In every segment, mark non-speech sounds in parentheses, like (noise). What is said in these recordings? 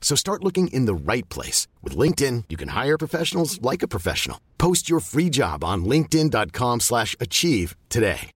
So start looking in the right place. With LinkedIn, you can hire professionals like a professional. Post your free job on linkedin.com slash achieve today.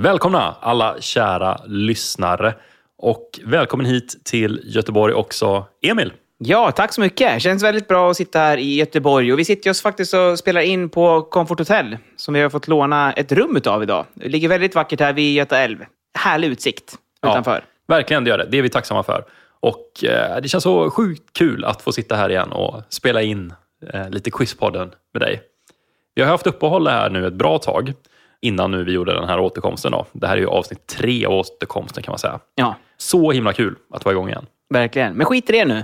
Välkomna alla kära lyssnare och välkommen hit till Göteborg också Emil. Ja, tack så mycket. Känns väldigt bra att sitta här i Göteborg. Och vi sitter just faktiskt och spelar in på Comfort Hotel, som vi har fått låna ett rum av idag. Det ligger väldigt vackert här vid Göta älv. Härlig utsikt utanför. Ja, verkligen, det gör det. Det är vi tacksamma för. Och eh, Det känns så sjukt kul att få sitta här igen och spela in eh, lite Quizpodden med dig. Vi har haft uppehåll här nu ett bra tag innan nu vi gjorde den här återkomsten. Då. Det här är ju avsnitt tre av återkomsten kan man säga. Ja. Så himla kul att vara igång igen. Verkligen. Men skit i det nu.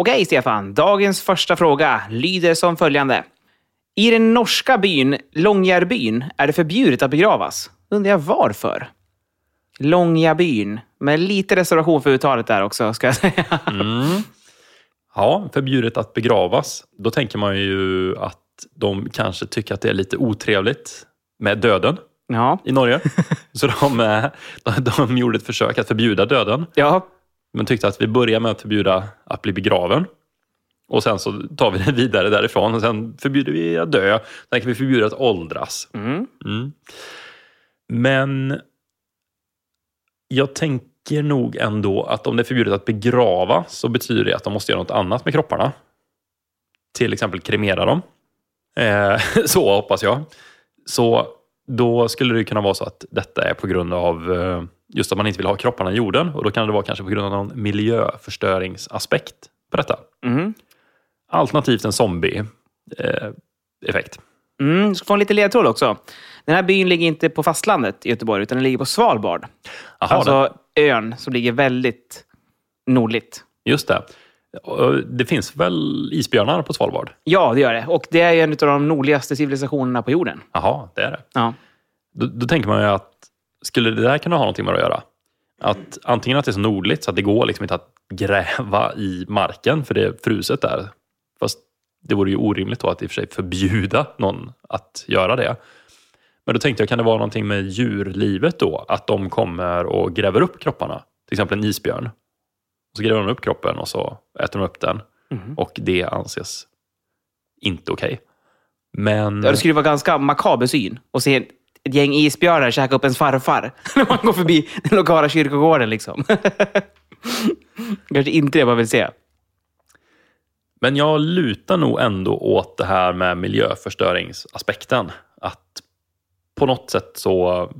Okej, Stefan. Dagens första fråga lyder som följande. I den norska byn Långjärbyn är det förbjudet att begravas. Undrar jag varför? Långjabyn. Med lite reservation för uttalet där också, ska jag säga. Mm. Ja, förbjudet att begravas. Då tänker man ju att de kanske tycker att det är lite otrevligt med döden Ja. i Norge. (laughs) Så de, eh, de, de gjorde ett försök att förbjuda döden. Ja, Men tyckte att vi börjar med att förbjuda att bli begraven. Och sen så tar vi det vidare därifrån. Och sen förbjuder vi att dö. Sen kan vi förbjuda att åldras. Mm. Mm. Men jag tänker nog ändå att om det är förbjudet att begrava så betyder det att de måste göra något annat med kropparna. Till exempel kremera dem. Eh, (laughs) så hoppas jag. Så då skulle det kunna vara så att detta är på grund av eh, just att man inte vill ha kropparna i jorden. Och då kan det vara kanske på grund av någon miljöförstöringsaspekt på detta. Mm. Alternativt en zombie-effekt. Mm, du ska få en liten ledtråd också. Den här byn ligger inte på fastlandet i Göteborg, utan den ligger på Svalbard. Jaha, alltså ön som ligger väldigt nordligt. Just det. Det finns väl isbjörnar på Svalbard? Ja, det gör det. Och det är en av de nordligaste civilisationerna på jorden. Jaha, det är det. Ja. Då, då tänker man ju att skulle det där kunna ha någonting med att göra? Att antingen att det är så nordligt så att det går liksom inte att gräva i marken för det är fruset där. Fast det vore ju orimligt då att i och för sig förbjuda någon att göra det. Men då tänkte jag, kan det vara någonting med djurlivet då? Att de kommer och gräver upp kropparna? Till exempel en isbjörn. Så gräver de upp kroppen och så äter de upp den. Och det anses inte okej. Men... Ja, det skulle vara ganska makaber syn att se ett gäng isbjörnar käka upp ens farfar (laughs) när man går förbi den lokala kyrkogården. Liksom. (laughs) Kanske inte det man vill se. Men jag lutar nog ändå åt det här med miljöförstöringsaspekten. Att på något sätt så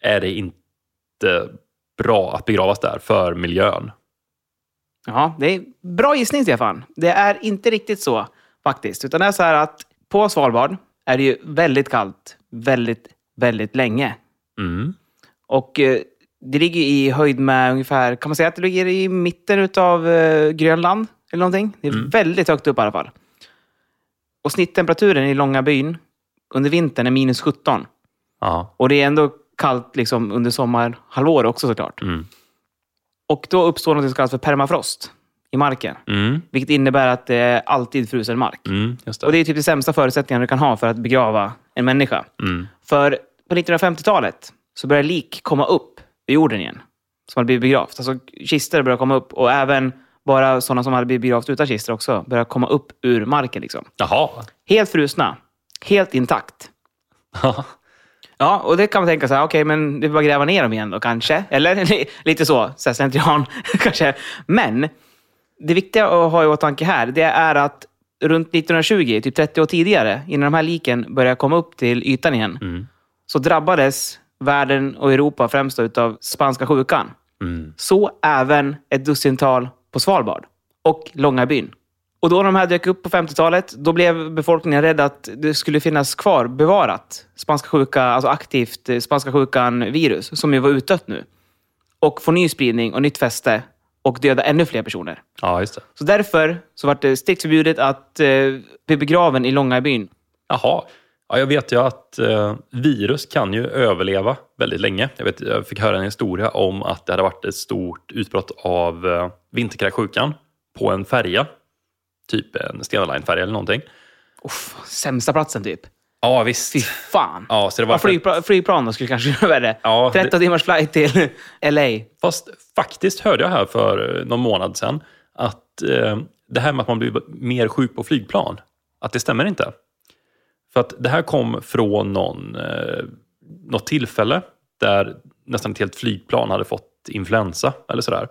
är det inte bra att begravas där för miljön. Ja, det är bra gissning, Stefan. Det är inte riktigt så faktiskt. Utan det är så här att på Svalbard är det ju väldigt kallt väldigt, väldigt länge. Mm. Och eh, det ligger i höjd med ungefär, kan man säga att det ligger i mitten av eh, Grönland? Eller någonting. Det är Mm. väldigt högt upp i alla fall. Och snitttemperaturen i Långa byn under vintern är minus 17. Ja. Och det är ändå kallt liksom, under sommarhalvår också såklart. Mm. Och då uppstår något som kallas för permafrost i marken. Mm. Vilket innebär att det är alltid frusen mark. Mm. Det. Och det är typ de sämsta förutsättningarna du kan ha för att begrava en människa. Mm. För på 1950-talet så började lik komma upp ur jorden igen. Som hade blivit begravt. Alltså kistor började komma upp och även bara sådana som hade blivit begravt utan kistor också började komma upp ur marken. Liksom. Jaha. Helt frusna. Helt intakt. Ja, och det kan man tänka så här, okej, men det är bara att gräva ner dem igen då kanske. Eller (laughs) lite så, så här slentrian (laughs) kanske. Men det viktiga att ha i åtanke här, det är att runt 1920, typ 30 år tidigare, innan de här liken började komma upp till ytan igen, så drabbades världen och Europa främst utav spanska sjukan. Så även ett dussintal på Svalbard och Långabyn. Och då de här dök upp på 50-talet, då blev befolkningen rädd att det skulle finnas kvar bevarat spanska sjuka, alltså aktivt eh, spanska sjukan-virus, som ju var utdött nu. Och få ny spridning och nytt fäste och döda ännu fler personer. Ja, just det. Så därför så var det strikt förbjudet att eh, bli begraven i Långabyn. Jaha. Ja, jag vet ju att eh, virus kan ju överleva väldigt länge. Jag, vet, jag fick höra en historia om att det hade varit ett stort utbrott av eh, vinterkräksjukan på en färja. Typ en Stena Line-färja eller någonting. Uff, sämsta platsen typ. Ja, visst. Fy fan. Ja, så det var Ja, flygplan, flygplan då skulle kanske (laughs) göra värre. Ja, det- 13 timmars flight till (laughs) LA. Fast faktiskt hörde jag här för eh, någon månad sedan att eh, det här med att man blir mer sjuk på flygplan, att det stämmer inte. För att det här kom från någon, eh, något tillfälle där nästan ett helt flygplan hade fått influensa eller sådär.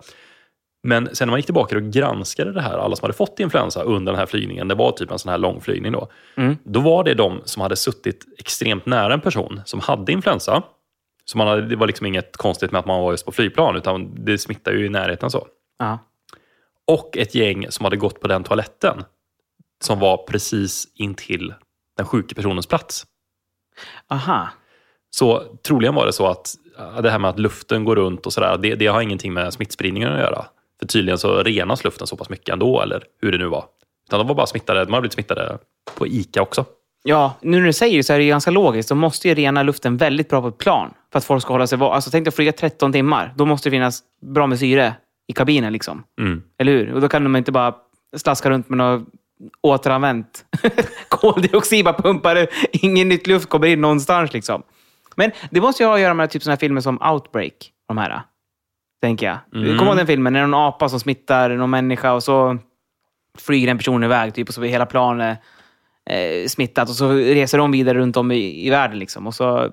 Men sen när man gick tillbaka och granskade det här, alla som hade fått influensa under den här flygningen, det var typ en sån här lång flygning då. Då var det de som hade suttit extremt nära en person som hade influensa. Så man hade, det var liksom inget konstigt med att man var just på flygplan, utan det smittar ju i närheten så. Ja. Och ett gäng som hade gått på den toaletten som var precis intill den sjuka personens plats. Aha. Så troligen var det så att det här med att luften går runt och sådär, det, det har ingenting med smittspridningen att göra. För tydligen så renas luften så pass mycket ändå, eller hur det nu var. Utan de var bara smittade, de hade blivit smittade på ICA också. Ja, nu när du säger det så är det ju ganska logiskt. De måste ju rena luften väldigt bra på ett plan för att folk ska hålla sig va- Alltså tänk dig att flyga 13 timmar. Då måste det finnas bra med syre i kabinen. liksom. Mm. Eller hur? Och då kan de inte bara slaska runt med något återanvänt (laughs) koldioxid. Bara pumpar. Ingen nytt luft kommer in någonstans. liksom. Men det måste ju ha att göra med typ såna här filmer som Outbreak. De här. Tänker jag. Mm. Kommer ihåg den filmen? När någon apa som smittar någon människa och så flyger en person iväg typ, och så är hela planet eh, smittat och så reser de vidare runt om i, i världen. Liksom. Och så,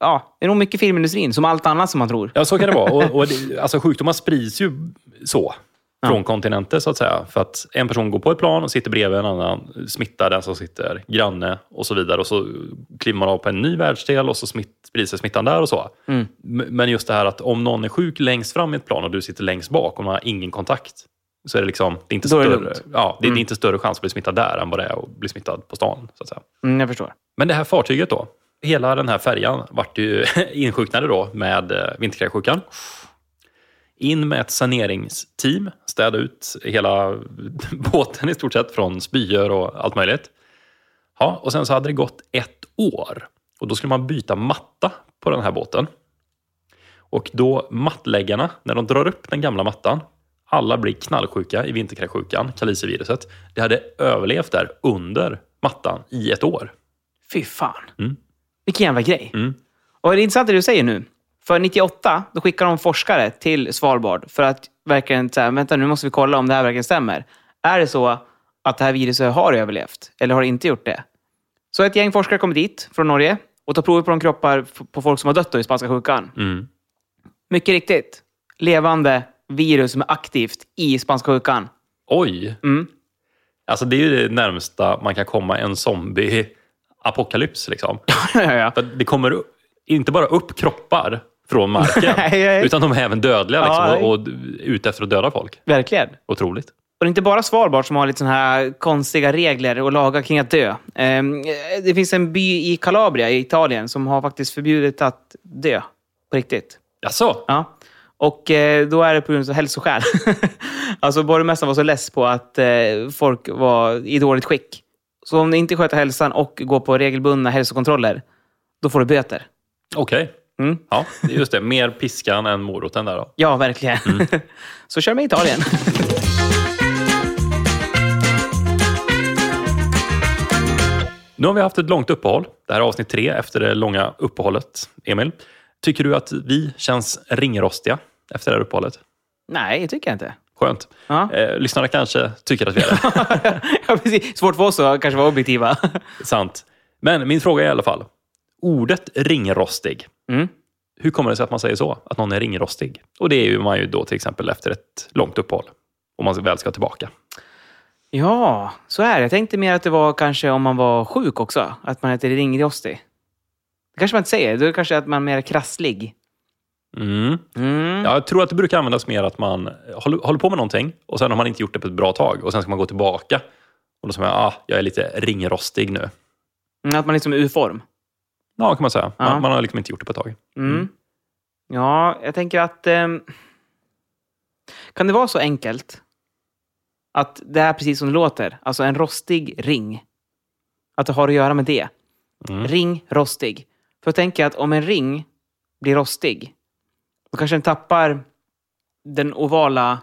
ja, det är nog mycket filmindustrin, som allt annat som man tror. Ja, så kan det vara. (laughs) Och, och det, alltså, sjukdomar sprids ju så. Från Ja. kontinenter så att säga. För att en person går på ett plan och sitter bredvid en annan, smittar den som sitter granne och så vidare. Och så kliver man av på en ny världsdel och så smitt, sprider sig smittan där och så. Mm. Men just det här att om någon är sjuk längst fram i ett plan och du sitter längst bak och man har ingen kontakt. Så är det liksom, det är inte, Då är det större, ja, det, Mm. det är inte större chans att bli smittad där än vad det är att bli smittad på stan. Så att säga. Mm, jag förstår. Men det här fartyget då, hela den här färjan vart ju (laughs) insjuknade då med eh, vinterkräksjukan. In med ett saneringsteam, städa ut hela (laughs) båten i stort sett från spyor och allt möjligt. Ja, och sen så hade det gått ett år och då skulle man byta matta på den här båten. Och då mattläggarna, när de drar upp den gamla mattan, alla blir knallsjuka i vinterkräksjukan, kaliciviruset. Det hade överlevt där under mattan i ett år. Fy fan. Mm. Vilken jävla grej. Mm. Och det är intressant det du säger nu. För 98, då skickar de forskare till Svalbard för att verkligen säga, vänta nu måste vi kolla om det här verkligen stämmer. Är det så att det här viruset har överlevt? Eller har det inte gjort det? Så ett gäng forskare kommer dit från Norge och tar prover på de kroppar på folk som har dött i spanska sjukan. Mm. Mycket riktigt. Levande virus som är aktivt i spanska sjukan. Oj! Mm. Alltså det är ju det närmsta man kan komma en zombie-apokalyps. Liksom. (laughs) ja, ja. Att det kommer inte bara upp kroppar från marken, (laughs) utan de är även dödliga liksom, Ja. och, och ute efter att döda folk. Verkligen. Otroligt. Och det är inte bara Svalbard som har lite såna här konstiga regler och lagar kring att dö. Ehm, Det finns en by i Calabria i Italien som har faktiskt förbjudit att dö på riktigt. Jaså? Ja. Och eh, då är det på grund av hälsoskäl. (laughs) alltså borgmästaren var så less på att eh, folk var i dåligt skick. Så om du inte sköter hälsan och går på regelbundna hälsokontroller, då får du böter. Okej. Mm. Ja, just det. Mer piskan än moroten där då. Ja, verkligen. (laughs) så kör med Italien. (laughs) Nu har vi haft ett långt uppehåll. Det här är avsnitt tre efter det långa uppehållet. Emil, tycker du att vi känns ringrostiga efter det här uppehållet? Nej, det tycker jag inte. Skönt. Ja. Eh, lyssnarna kanske tycker att vi är det. (laughs) ja, precis. Svårt för oss att kanske vara objektiva. Sant. Men min fråga är i alla fall. ordet ringrostig. Mm. Hur kommer det sig att man säger så? Att någon är ringrostig? Och det är ju man ju då till exempel efter ett långt uppehåll. Om man väl ska tillbaka. Ja, så är det. Jag tänkte mer att det var kanske om man var sjuk också. Att man heter ringrostig. Det kanske man inte säger. Då är det kanske att man är mer krasslig. Mm. Mm. Jag tror att det brukar användas mer att man håller, håller på med någonting och sen har man inte gjort det på ett bra tag och sen ska man gå tillbaka. Och då säger man, ah, jag är lite ringrostig nu. Mm, Att man liksom är ur form. Ja, kan man säga. Man, Ja. man har liksom inte gjort det på ett tag. Mm. Ja, jag tänker att... ehm, kan det vara så enkelt att det är precis som det låter? Alltså en rostig ring. Att det har att göra med det. Mm. Ring, rostig. För jag tänker att om en ring blir rostig, då kanske den tappar den ovala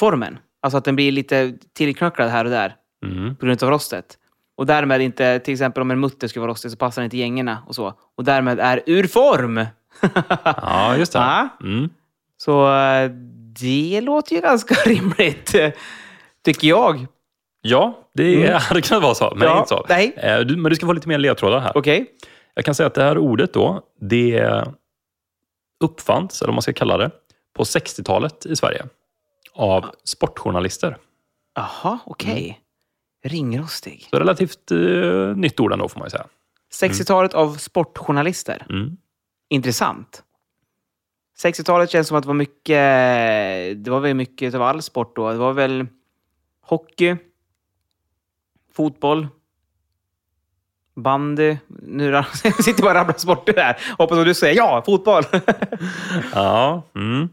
formen. Alltså att den blir lite tillknöcklad här och där Mm. på grund av rostet. Och därmed inte, till exempel om en mutter skulle vara rostig så passar den inte gängorna och så. Och därmed är ur form. (laughs) Ja, just det. Mm. Så eh, det låter ju ganska (laughs) rimligt, tycker jag. Ja, det hade (laughs) kunnat vara så, men Mm. Ja, inte så. nej. Eh, Men du ska få lite mer ledtrådar här. Okej. Jag kan säga att det här ordet då, det uppfanns, eller vad man ska kalla det, på 60-talet i Sverige. Av sportjournalister. Jaha, okej. Mm. Ringrostig. Så relativt eh, nytt ord ändå får man ju säga. 60-talet av sportjournalister. Mm. Intressant. 60-talet känns som att det var mycket... Det var väl mycket av all sport då. Det var väl hockey, fotboll, bandy. Nu (laughs) sitter bara och rabblar sporter där. Hoppas att du säger ja, fotboll. (laughs) Ja, mm.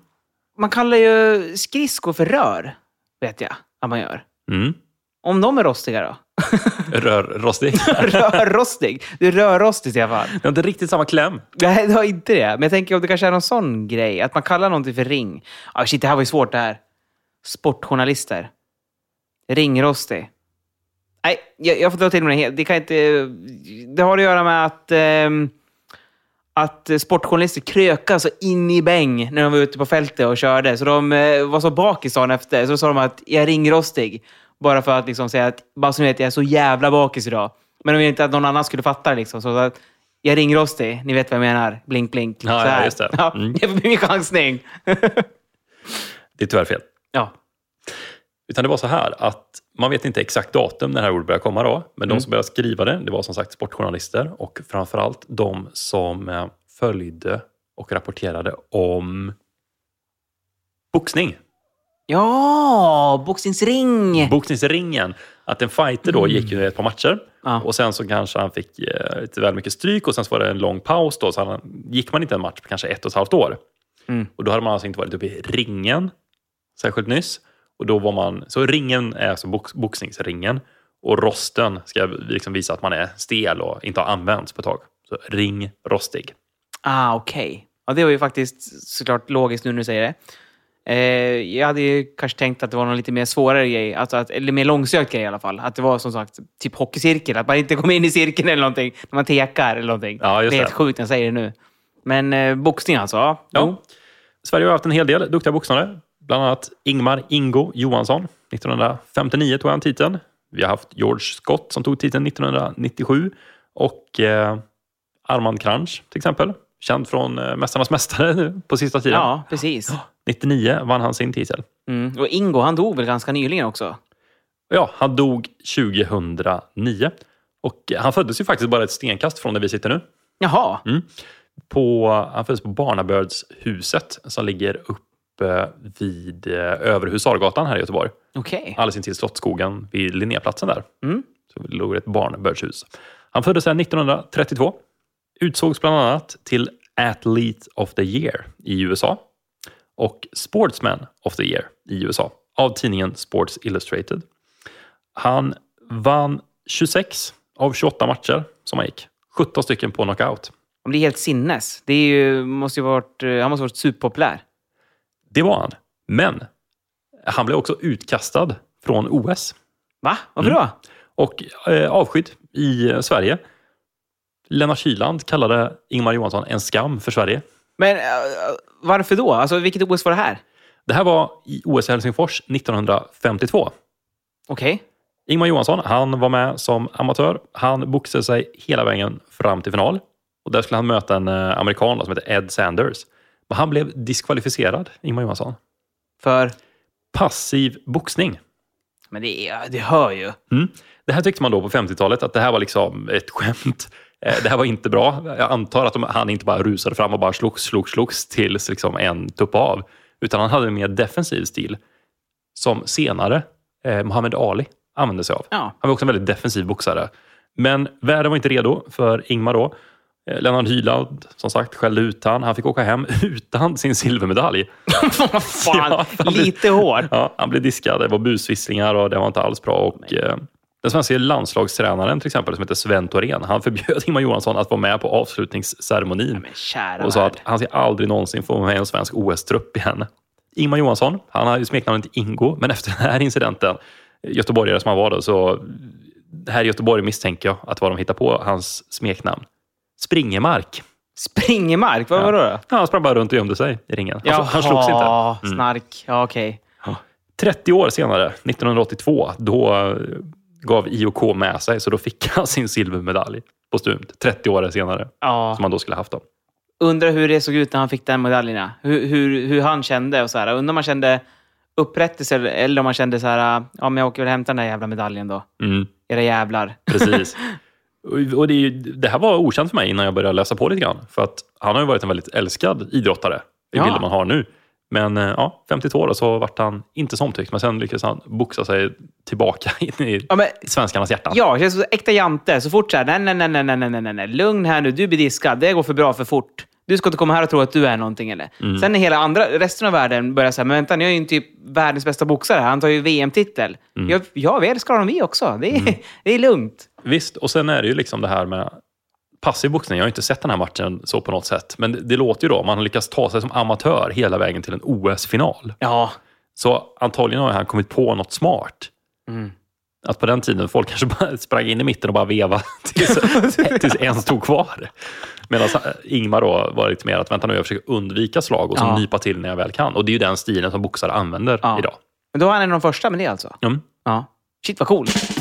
Man kallar ju skridskor för rör, vet jag att man gör. Mm. Om de är rostiga då? (laughs) (laughs) Rörrostig. Rörrostig. Du är rörrostig i alla fall. Det har inte riktigt samma kläm. Nej, det har inte det. Men jag tänker om det kanske är någon sån grej. Att man kallar någonting för ring. Ah, shit, det här var ju svårt det här. Sportjournalister. Ringrostig. Nej, jag, jag får dra till med det. Det kan inte... Det har att göra med att... ehm, att sportjournalister krökade så in i bäng när de var ute på fältet och körde. Så de eh, var så bakis dagen efter. Så sa de att jag är ringrostig. Bara för att liksom säga att, bara så ni vet, jag är så jävla bakis idag. Men de ville inte att någon annan skulle fatta det. Liksom. Så att, jag är ringrostig. Ni vet vad jag menar. Blink, blink. Ja, ja, just det. Ja, Mm. det blir min chansning. (laughs) Det är tyvärr fel. ja. Utan det var så här att man vet inte exakt datum när det här ordet började komma då. Men de som började skriva det, det var som sagt sportjournalister och framförallt de som eh, följde och rapporterade om boxning. Ja, boxningsring! Boxningsringen. Att en fighter då gick ju ett par matcher Ja. och sen så kanske han fick eh, lite väl mycket stryk och sen så var det en lång paus då, så han, gick man inte en match på kanske ett och ett halvt år. Mm. Och då hade man alltså inte varit uppe i ringen särskilt nyss. Och då var man, så ringen är alltså box, boxningsringen och rosten ska liksom visa att man är stel och inte har använts på ett tag. Så ring rostig. Ah, okej. Ja, det var ju faktiskt såklart logiskt nu när du säger det. Eh, jag hade ju kanske tänkt att det var någon lite mer svårare grej, alltså att, eller mer långsökt grej i alla fall. Att det var som sagt typ hockeycirkel, att man inte kommer in i cirkeln eller någonting när man tekar eller någonting. Ja, det är det. helt sjukt när jag säger det nu. Men eh, boxning alltså? Ja. Ja. Sverige har haft en hel del duktiga boxare. Bland annat Ingmar Ingo Johansson. 1959 tog han titeln. Vi har haft George Scott som tog titeln 1997. Och eh, Armand Kranch till exempel. Känd från eh, Mästarnas Mästare nu på sista tiden. ja, precis. 99 vann han sin titel. Mm. Och Ingo, han dog väl ganska nyligen också? Ja, han dog 2009. Och han föddes ju faktiskt bara ett stenkast från där vi sitter nu. Jaha. På, han föddes på Barnabördshuset som ligger uppe vid eh, Övre Husargatan här i Göteborg. Okej. alldeles intill Slottsskogen vid Linnéplatsen där. Mm. Så låg det ett barnbördshus. Han föddes här 1932. Utsågs bland annat till Athlete of the Year i USA och Sportsman of the Year i USA av tidningen Sports Illustrated. Han vann 26 av 28 matcher som han gick. 17 stycken på knockout. Det är helt sinnes. Det är ju, måste ju varit, eh, han måste ha varit superpopulär. Det var han. Men han blev också utkastad från OS. Va? Varför Mm. då? och eh, avskydd i Sverige. Lennart Hyland kallade Ingmar Johansson en skam för Sverige. Men eh, varför då? Alltså, vilket OS var det här? Det här var i OS Helsingfors 1952. Okej. Ingmar Johansson, han var med som amatör. Han boxade sig hela vägen fram till final. Och där skulle han möta en eh, amerikan som heter Ed Sanders. Men han blev diskvalificerad, Ingmar Johansson. För... Passiv boxning. Men det, är, det hör ju. Mm. Det här tyckte man då på 50-talet att det här var liksom ett skämt. Eh, Det här var inte bra. Jag antar att de, han inte bara rusade fram och bara slogs, slogs, slogs tills liksom en tuppade av. Utan han hade en mer defensiv stil som senare eh, Muhammad Ali använde sig av. Ja. Han var också en väldigt defensiv boxare. Men världen var inte redo för Ingmar då. Eh, Lennart Hyland, som sagt, skällde ut han. Han fick åka hem (laughs) utan sin silvermedalj. (laughs) Vad fan, Ja, lite hårt. Ja, han blev diskad. Det var busvisslingar och det var inte alls bra. Och, eh, den svenska landslagstränaren till exempel, som heter Sven Thorén, han förbjöd (laughs) Ingmar Johansson att vara med på avslutningsceremonin. Kära och sa att han ska aldrig någonsin få vara med i en svensk OS-trupp igen. Ingmar Johansson, han har ju smeknamnet Ingo, men (laughs) efter den här incidenten, göteborgare som han var då, så här i Göteborg misstänker jag att vad de hittar på hans smeknamn. Springemark. Springemark, vad var det då? Ja, han sprang bara runt och gömde sig i ringen. Han, han slogs inte. Jaha, snark. Ja, okej. 30 år senare, 1982, då gav IOK med sig, så då fick han sin silvermedalj postumt. 30 år senare, Ja. som han då skulle haft. Då. Undrar hur det såg ut när han fick den medaljerna. Hur, hur, hur han kände och så här. Undrar om han kände upprättelse eller- om han kände så här, ja men jag åker väl hämtar den där jävla medaljen då. Mm, Era jävlar. precis. (laughs) Och- det, ju, det här var okänt för mig innan jag började läsa på lite grann. För att han har ju varit en väldigt älskad idrottare, i Ja. bilden man har nu. Men eh, ja, 52 då, så vart han inte så omtyckt, men sen lyckades han boxa sig tillbaka (laughs) in i ja, men, svenskarnas hjärta. Ja, det känns som äkta jante. Så fort såhär... nej, nej, nej, nej, nej, nej, nej, lugn här nu. Du blir diskad. Det går för bra för fort. Du ska inte komma här och tro att du är någonting eller? Mm. Sen när hela andra, resten av världen börjar säga, men vänta, jag är ju typ världens bästa boxare. Han tar ju VM-titel. Mm. Jag, ja, vi älskar honom vi också. Det är, mm. (laughs) det är lugnt. Visst, och sen är det ju liksom det här med passiv boxning. Jag har inte sett den här matchen så på något sätt. Men det, det låter ju då, man har lyckats ta sig som amatör hela vägen till en OS-final. Ja. Så antagligen har han kommit på något smart. Mm. Att på den tiden folk kanske bara (laughs) sprang in i mitten och bara vevade (laughs) tills, tills en stod kvar. Medan Ingmar då var lite mer att vänta nu, jag försöker undvika slag och så Ja. nypa till när jag väl kan. Och det är ju den stilen som boxare använder Ja. idag. Men då var han en av de första med det alltså? Mm. Ja. Shit vad coolt.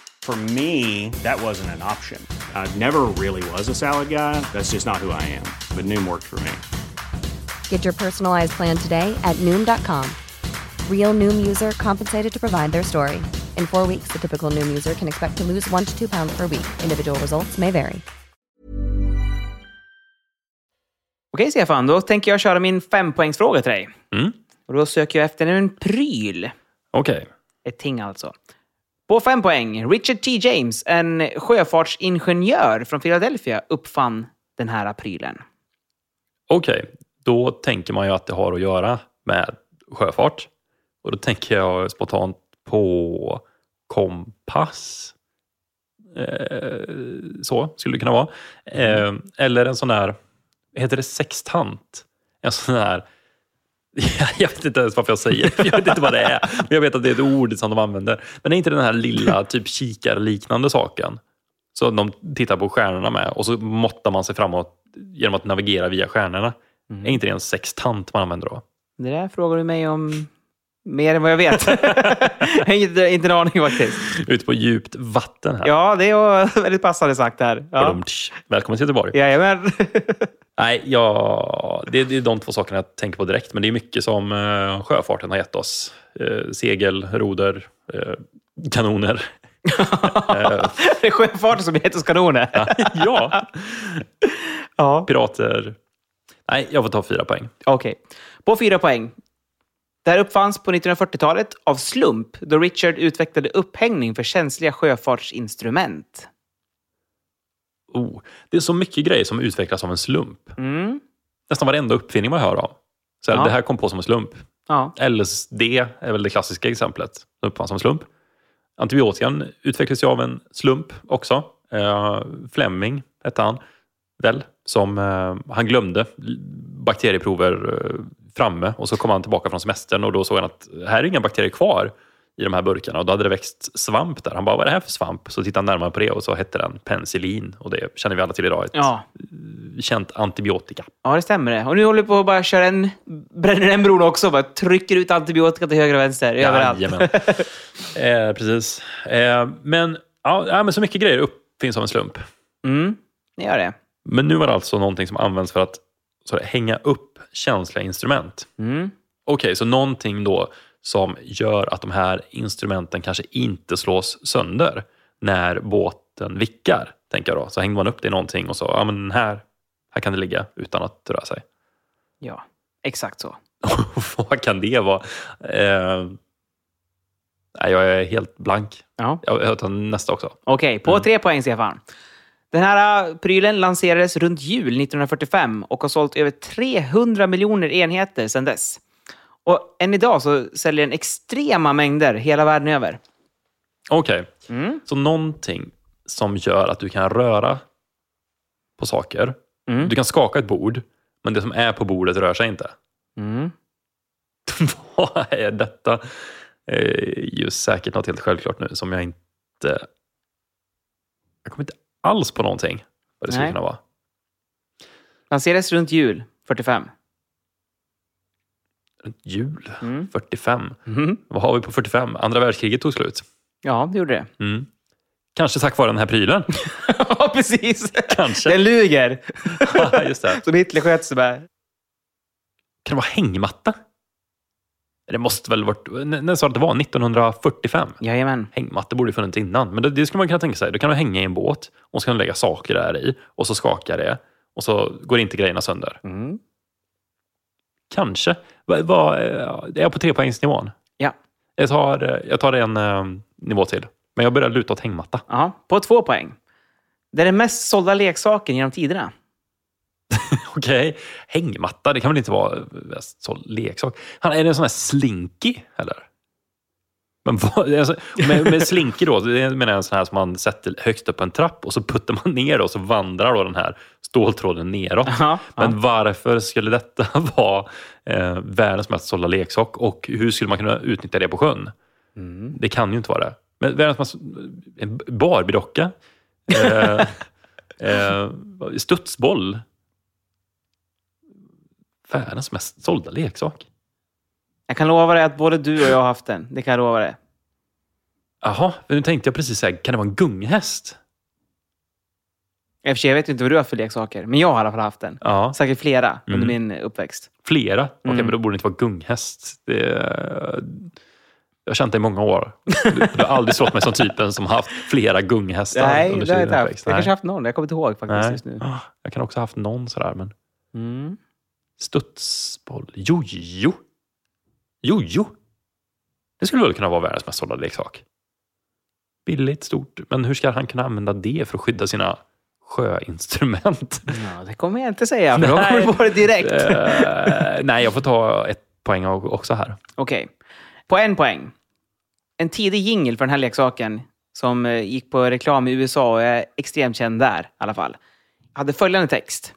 For me, that wasn't an option. I never really was a salad guy. That's just not who I am. But Noom worked for me. Get your personalized plan today at Noom.com. Real Noom user compensated to provide their story. In four weeks, the typical Noom user can expect to lose one to two pounds per week. Individual results may vary. Okej Stefan, då tänker jag köra min fempoängsfråga till dig. Mm. Och då söker jag efter en pryl. Okej. Ett ting alltså. På fem poäng, Richard T. James, en sjöfartsingenjör från Philadelphia, uppfann den här prylen. Okej, då tänker man ju att det har att göra med sjöfart. Och då tänker jag spontant på kompass. Eh, så skulle det kunna vara. Eh, eller en sån där, heter det sextant? En sån där, (laughs) jag vet inte ens varför jag säger det, jag vet inte vad det är. Men jag vet att det är ett ord som de använder. Men det är inte den här lilla typ kikarliknande saken. Så de tittar på stjärnorna med och så måttar man sig framåt genom att navigera via stjärnorna. Är inte det en sextant man använder då? Det där frågar du mig om mer än vad jag vet. (laughs) jag har inte, inte en aning faktiskt. Ute på djupt vatten här. Ja, det var (laughs) väldigt passande sagt här. Ja. Badumtsch. Välkommen till Göteborg. Jajamän. (laughs) Nej, ja, det, det är de två sakerna jag tänker på direkt. Men det är mycket som eh, sjöfarten har gett oss. Eh, segel, roder, eh, kanoner. Eh, det är sjöfarten som heter kanoner. ja, ja. pirater. Nej, jag får ta fyra poäng. Okej. På fyra poäng. Det här uppfanns på 1940-talet av slump då Richard utvecklade upphängning för känsliga sjöfartsinstrument. Oh, det är så mycket grejer som utvecklas av en slump. Mm. Nästan varenda uppfinning man hör om. Så här, Ja. Det här kom på som en slump. Ja. LSD är väl det klassiska exemplet. Som uppfanns som en slump. Antibiotikan utvecklades ju av en slump också. Eh, Fleming hette han väl. Som, eh, han glömde bakterieprover eh, framme och så kom han tillbaka från semestern och då såg han att här är inga bakterier kvar i de här burkarna och då hade det växt svamp där. Han bara, vad är det här för svamp? Så tittade han närmare på det och så hette den penicillin och det känner vi alla till idag. Ett Ja. känt antibiotika. ja, det stämmer det. Och nu håller vi på att bara köra en, bränner den bron också. Bara trycker ut antibiotika till höger och vänster. Överallt. Jajamän. (laughs) eh, precis. Eh, men, ja, ja, men så mycket grejer uppfinns av en slump. Mm, det gör det. Men nu var det alltså någonting som används för att så hänga upp känsliga instrument. Mm. Okej, så någonting då som gör att de här instrumenten kanske inte slås sönder när båten vickar, tänker jag då. Så hängde man upp det i någonting och så, ja men här, här kan det ligga utan att röra sig. Ja, exakt så. (laughs) Vad kan det vara? Eh, jag är helt blank. Ja. Jag, jag tar nästa också. Okej, på tre poäng, Stefan. Den här äh, prylen lanserades runt jul 1945 och har sålt över 300 miljoner enheter sedan dess. Och än idag så säljer den extrema mängder hela världen över. Okej, Mm. så någonting som gör att du kan röra på saker. Mm. Du kan skaka ett bord, men det som är på bordet rör sig inte. Mm. (laughs) Vad är detta? Eh, ju säkert något helt självklart nu som jag inte... Jag kommer inte alls på någonting vad det skulle Nej. kunna vara. Lanserades runt jul 45. Runt Jul, Mm. 45. Mhm. Vad har vi på 45? Andra världskriget tog slut. Ja, det gjorde det. Mm. Kanske tack vare den här prylen. (laughs) Ja, precis. Kanske. Den luger. Just det. (laughs) Som Hitler sköt sig med. Kan det vara hängmatta? Det måste väl varit... När sa du att det var? 1945? Jajamän. Hängmatta borde ju funnits innan. Men det, det skulle man kunna tänka sig. Då kan du hänga i en båt och så kan du lägga saker där i och så skakar det och så går inte grejerna sönder. Mm. Kanske. Va, va, eh, är jag på trepoängsnivån? Ja. Jag tar, eh, jag tar en eh, nivå till. Men jag börjar luta åt hängmatta. ja. På två poäng. Det är den mest sålda leksaken genom tiderna. (laughs) Okej. Hängmatta, det kan väl inte vara eh, så leksak? Han, är det en sån här slinky, eller? Men vad, (laughs) alltså, med, med slinky då, det menar jag en sån här som man sätter högst upp på en trapp och så puttar man ner och så vandrar då den här ståltråden neråt. Ja, Men varför skulle detta (laughs) vara eh, världens mest sålda leksak och hur skulle man kunna utnyttja det på sjön? Mm. Det kan ju inte vara det. Men världens mest... En Barbiedocka? Eh, eh, studsboll? Världens mest sålda leksak? Jag kan lova dig att både du och jag har haft den. Det kan jag lova dig. Jaha, men nu tänkte jag precis säga, kan det vara en gunghäst? I och för sig, jag vet inte vad du har för leksaker, men jag har i alla fall haft den. Ja, Säkert flera under Mm. min uppväxt. flera. Okej, Mm. men då borde det inte vara gunghäst. Det, jag har känt dig i många år. Du, du har aldrig slått mig som typen som har haft flera gunghästar Nej, under har jag sin uppväxt. Jag Nej. kanske haft någon. Jag kommer inte ihåg faktiskt Nej. just nu. Jag kan också ha haft någon sådär, men Mm. Studsboll, jojo. Jojo. Det skulle väl kunna vara världens mest sålda leksak. Billigt, stort. Men hur ska han kunna använda det för att skydda sina sjöinstrument? (laughs) Ja, det kommer jag inte säga, för då kommer du på det direkt. Eh, nej, jag får ta ett poäng också här. Okej. På en poäng. En tidig jingle för den här leksaken som eh, gick på reklam i USA och är extremt känd där i alla fall. Hade följande text.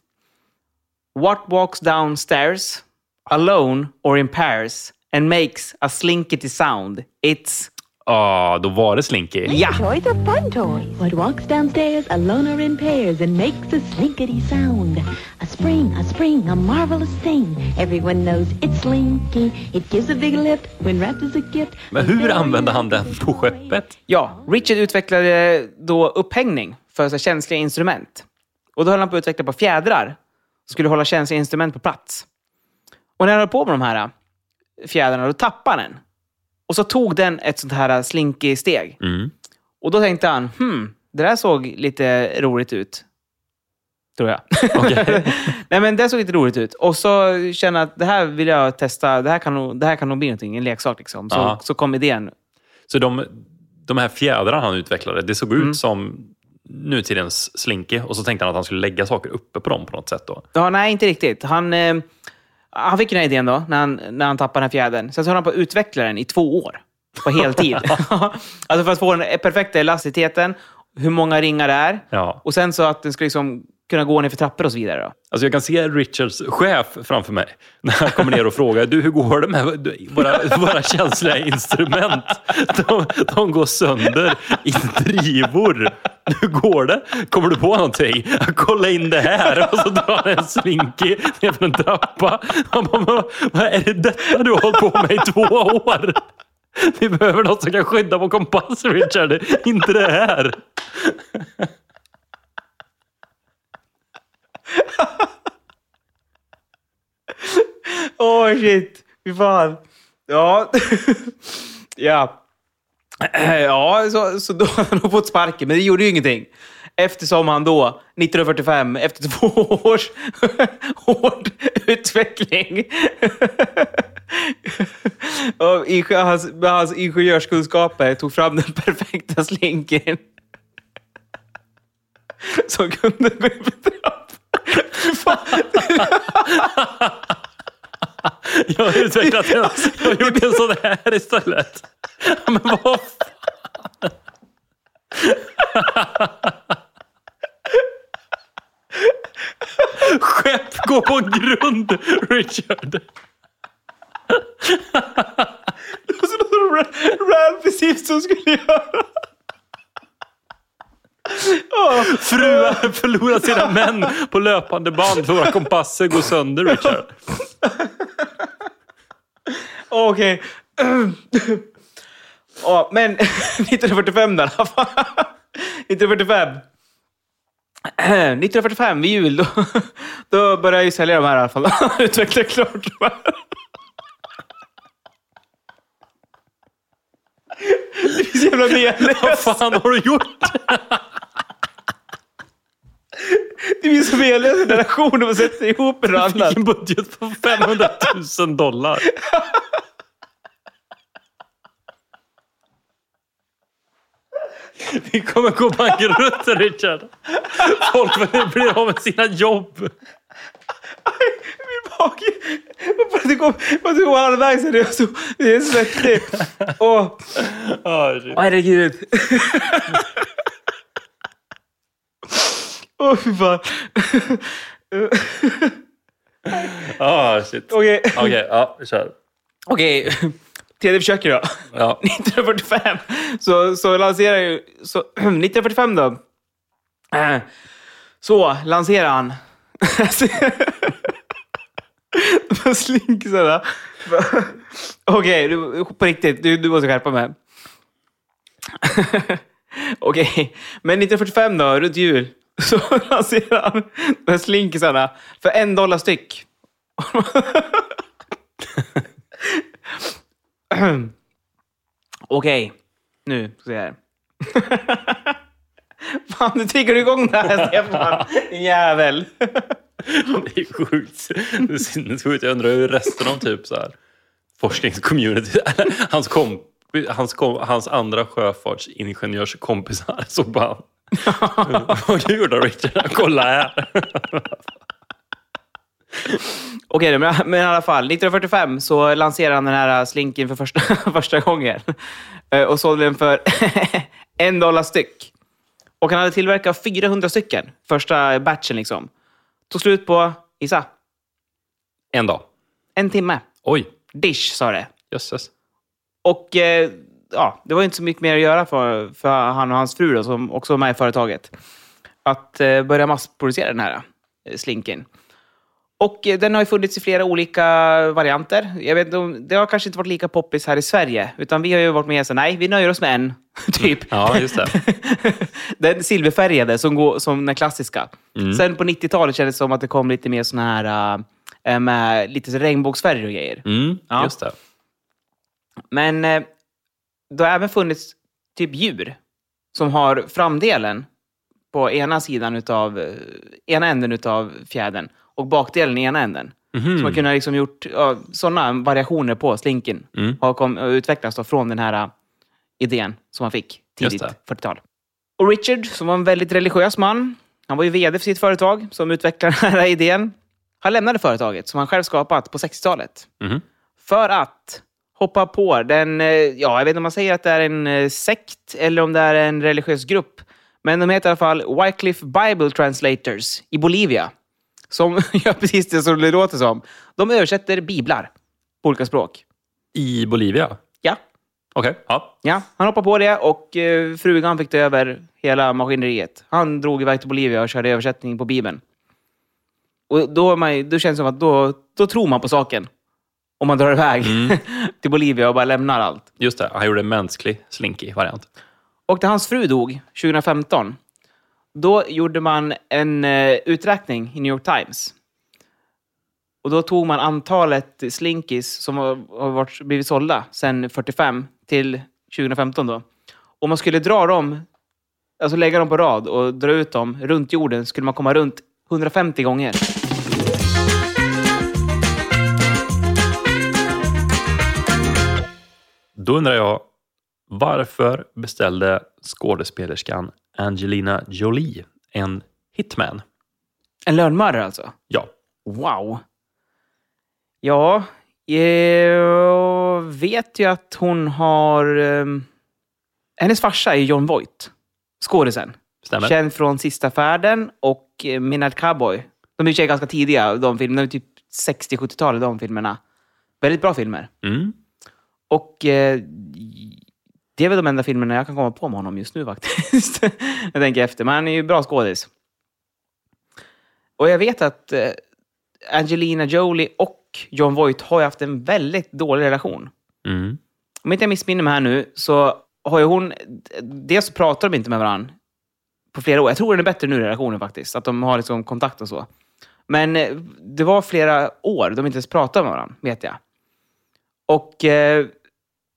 What walks downstairs alone or in pairs and makes a slinkety sound? It's... Ah, då var det Slinky. Ja! Toys are fun toys. What walks downstairs alone or in pairs and makes a slinkety sound. A spring, a spring, a marvelous thing. Everyone knows it's slinky. It gives a big lift when wrapped as a gift. Men hur använde han den på skeppet? Ja, Richard utvecklade då upphängning för så känsliga instrument. Och då höll han på att utveckla på fjädrar. Skulle hålla känsliga instrument på plats. Och när han höll på med de här äh, fjädrarna, då tappade den. Och så tog den ett sånt här slinky-steg. Mm. Och då tänkte han, hmm, det där såg lite roligt ut. Tror jag. Okej. (laughs) Nej, men det såg lite roligt ut. Och så kände jag att det här vill jag testa. Det här kan nog, det här kan nog bli någonting, en leksak. Liksom. Så, så kom idén. Så de, de här fjädrarna han utvecklade, det såg ut Mm. som nutidens Slinky och så tänkte han att han skulle lägga saker uppe på dem på något sätt. Då. Ja, nej, inte riktigt. Han, eh, han fick den här idén då, när han, när han tappade den här fjädern. Sen så höll han på att utveckla den i två år. På heltid. (laughs) alltså för att få den perfekta elasticiteten, hur många ringar det är. Ja. Och sen så att den skulle liksom kunna gå ner för trappor och så vidare. Då. Alltså jag kan se Richards chef framför mig när han kommer ner och frågar du, hur går det med våra, våra känsliga instrument? De, de går sönder i drivor. Hur går det? Kommer du på någonting? Kolla in det här. Och så drar han en slinky nerför en trappa. Han bara, vad är det detta du har hållit på med i två år? Vi behöver något som kan skydda vår kompass, Richard. Inte det här. (laughs) Åh, oh, shit. Fy fan. Ja. (laughs) ja. (clears throat) Ja, så, så då hade han fått sparken, men det gjorde ju ingenting. Eftersom han då, 1945, efter två (laughs) års hård utveckling av hans, hans ingenjörskunskaper tog fram den perfekta slinken som kunde gå upp för trapp. Fy fan. Jag har utvecklat en, jag har gjort en sån här istället. Men vad fan? Skepp går på grund, Richard. Det var som Ralph precis som skulle göra. Fruar förlorar sina män på löpande band. Våra kompasser går sönder, Richard. Okej. Ja, men (laughs) 1945 då. i alla fall. 1945. 1945, vid jul, då, då började jag ju sälja de här i alla fall. (laughs) Utveckla klart de här. Det är så jävla Vad menlöst. fan har du gjort? Det blir så menlöst en relation när man sätter ihop en och annat. En budget på 500 000 dollar. Vi kommer gå bankrutt, Richard. Folk blir av med sina jobb. Min mage... Det går, halvvägs. Det är svettigt. Åh, Oh, shit. herregud. Åh, fy fan. (laughs) Ah, shit. Okej, Okej, ja, vi kör. Okej. tredje försöket då. Ja. (laughs) 1945 så, så lanserar ju... Så, (clears throat) 1945 då. Eh, Så lanserar han... De här slinkisarna. Okej, du- på riktigt. Du, du måste skärpa mig. (laughs) Okej, men 1945 då, runt jul, (laughs) så lanserar han de här slinkisarna för en dollar styck. (laughs) Okej, nu ska vi se här. (laughs) Fan, nu triggar du igång det här, Stefan. Din jävel. Det är sjukt. Det är sinnessjukt. Jag undrar hur resten av typ så här forskningscommunity, eller hans, komp, hans, kom, hans andra sjöfartsingenjörskompisar såg på honom. Vad du då Richard? Kolla här. Okej, men, men i alla fall. 1945 så lanserade han den här slinken för första, (laughs) första gången. Eh, Och sålde den för (laughs) en dollar styck. Och han hade tillverkat 400 stycken. Första batchen liksom. Tog slut på, gissa, En dag. en timme. Oj, Dish sa det. jösses. Och eh, ja, det var inte så mycket mer att göra för, för han och hans fru, då, som också var med i företaget, att eh, börja massproducera den här eh, slinken. Och eh, den har ju funnits i flera olika varianter. Jag vet, det har kanske inte varit lika poppis här i Sverige, utan vi har ju varit med sagt nej, vi nöjer oss med en, (laughs) typ. Ja, just det. (laughs) den silverfärgade, som, går, som den klassiska. Mm. Sen på 90-talet kändes det som att det kom lite mer såna här äh, med lite så regnbågsfärger och grejer. Mm, Ja. Just det. Men eh, det har även funnits typ djur som har framdelen på ena sidan utav, eh, ena änden utav fjädern och bakdelen i ena änden. Mhm. Så man kunde ha liksom gjort ja, sådana variationer på slinken. Mm. Har kom, utvecklats då från den här eh, idén som man fick tidigt Just 40-tal. Och Richard, som var en väldigt religiös man, han var ju vd för sitt företag som utvecklade (laughs) den här idén. Han lämnade företaget som han själv skapat på 60-talet Mhm. för att hoppa på den, eh, ja, jag vet inte om man säger att det är en eh, sekt eller om det är en religiös grupp. Men de heter i alla fall Wycliffe Bible Translators i Bolivia. Som (laughs) gör precis det som det låter som. De översätter biblar på olika språk. I Bolivia? Ja, Okej. Ja. ja han hoppade på det och eh, frugan fick ta över hela maskineriet. Han drog iväg till Bolivia och körde översättning på Bibeln. Och då, man, då känns det som att då, då tror man på saken. Om man drar iväg (laughs) till Bolivia och bara lämnar allt. Just det. Han gjorde en mänsklig slinky variant. Och när hans fru dog 2015, då gjorde man en eh, uträkning i New York Times. Och då tog man antalet slinkies som har, har varit, blivit sålda sedan 45 till 2015. Då. Om man skulle dra dem, alltså lägga dem på rad och dra ut dem runt jorden, skulle man komma runt 150 gånger. Då undrar jag, varför beställde skådespelerskan Angelina Jolie en hitman? En lönnmördare alltså? Ja. Wow. Ja, jag vet ju att hon har... ehm, hennes farsa är John Voight, skådisen. Stämmer. Känd från Sista färden och eh, Midnight Cowboy. De är sig ganska tidiga, de filmerna. De är typ 60-70-talet, de filmerna. Väldigt bra filmer. Mm. Och eh, det är väl de enda filmerna jag kan komma på med honom just nu faktiskt. (laughs) jag tänker efter. Men han är ju bra skådis. Och jag vet att eh, Angelina Jolie och John Voight har ju haft en väldigt dålig relation. Mm. Om inte jag missminner mig här nu så har ju hon... Dels pratar de inte med varandra på flera år. Jag tror den är bättre nu, relationen faktiskt. Att de har liksom kontakt och så. Men eh, det var flera år de inte ens pratade med varandra, vet jag. Och eh,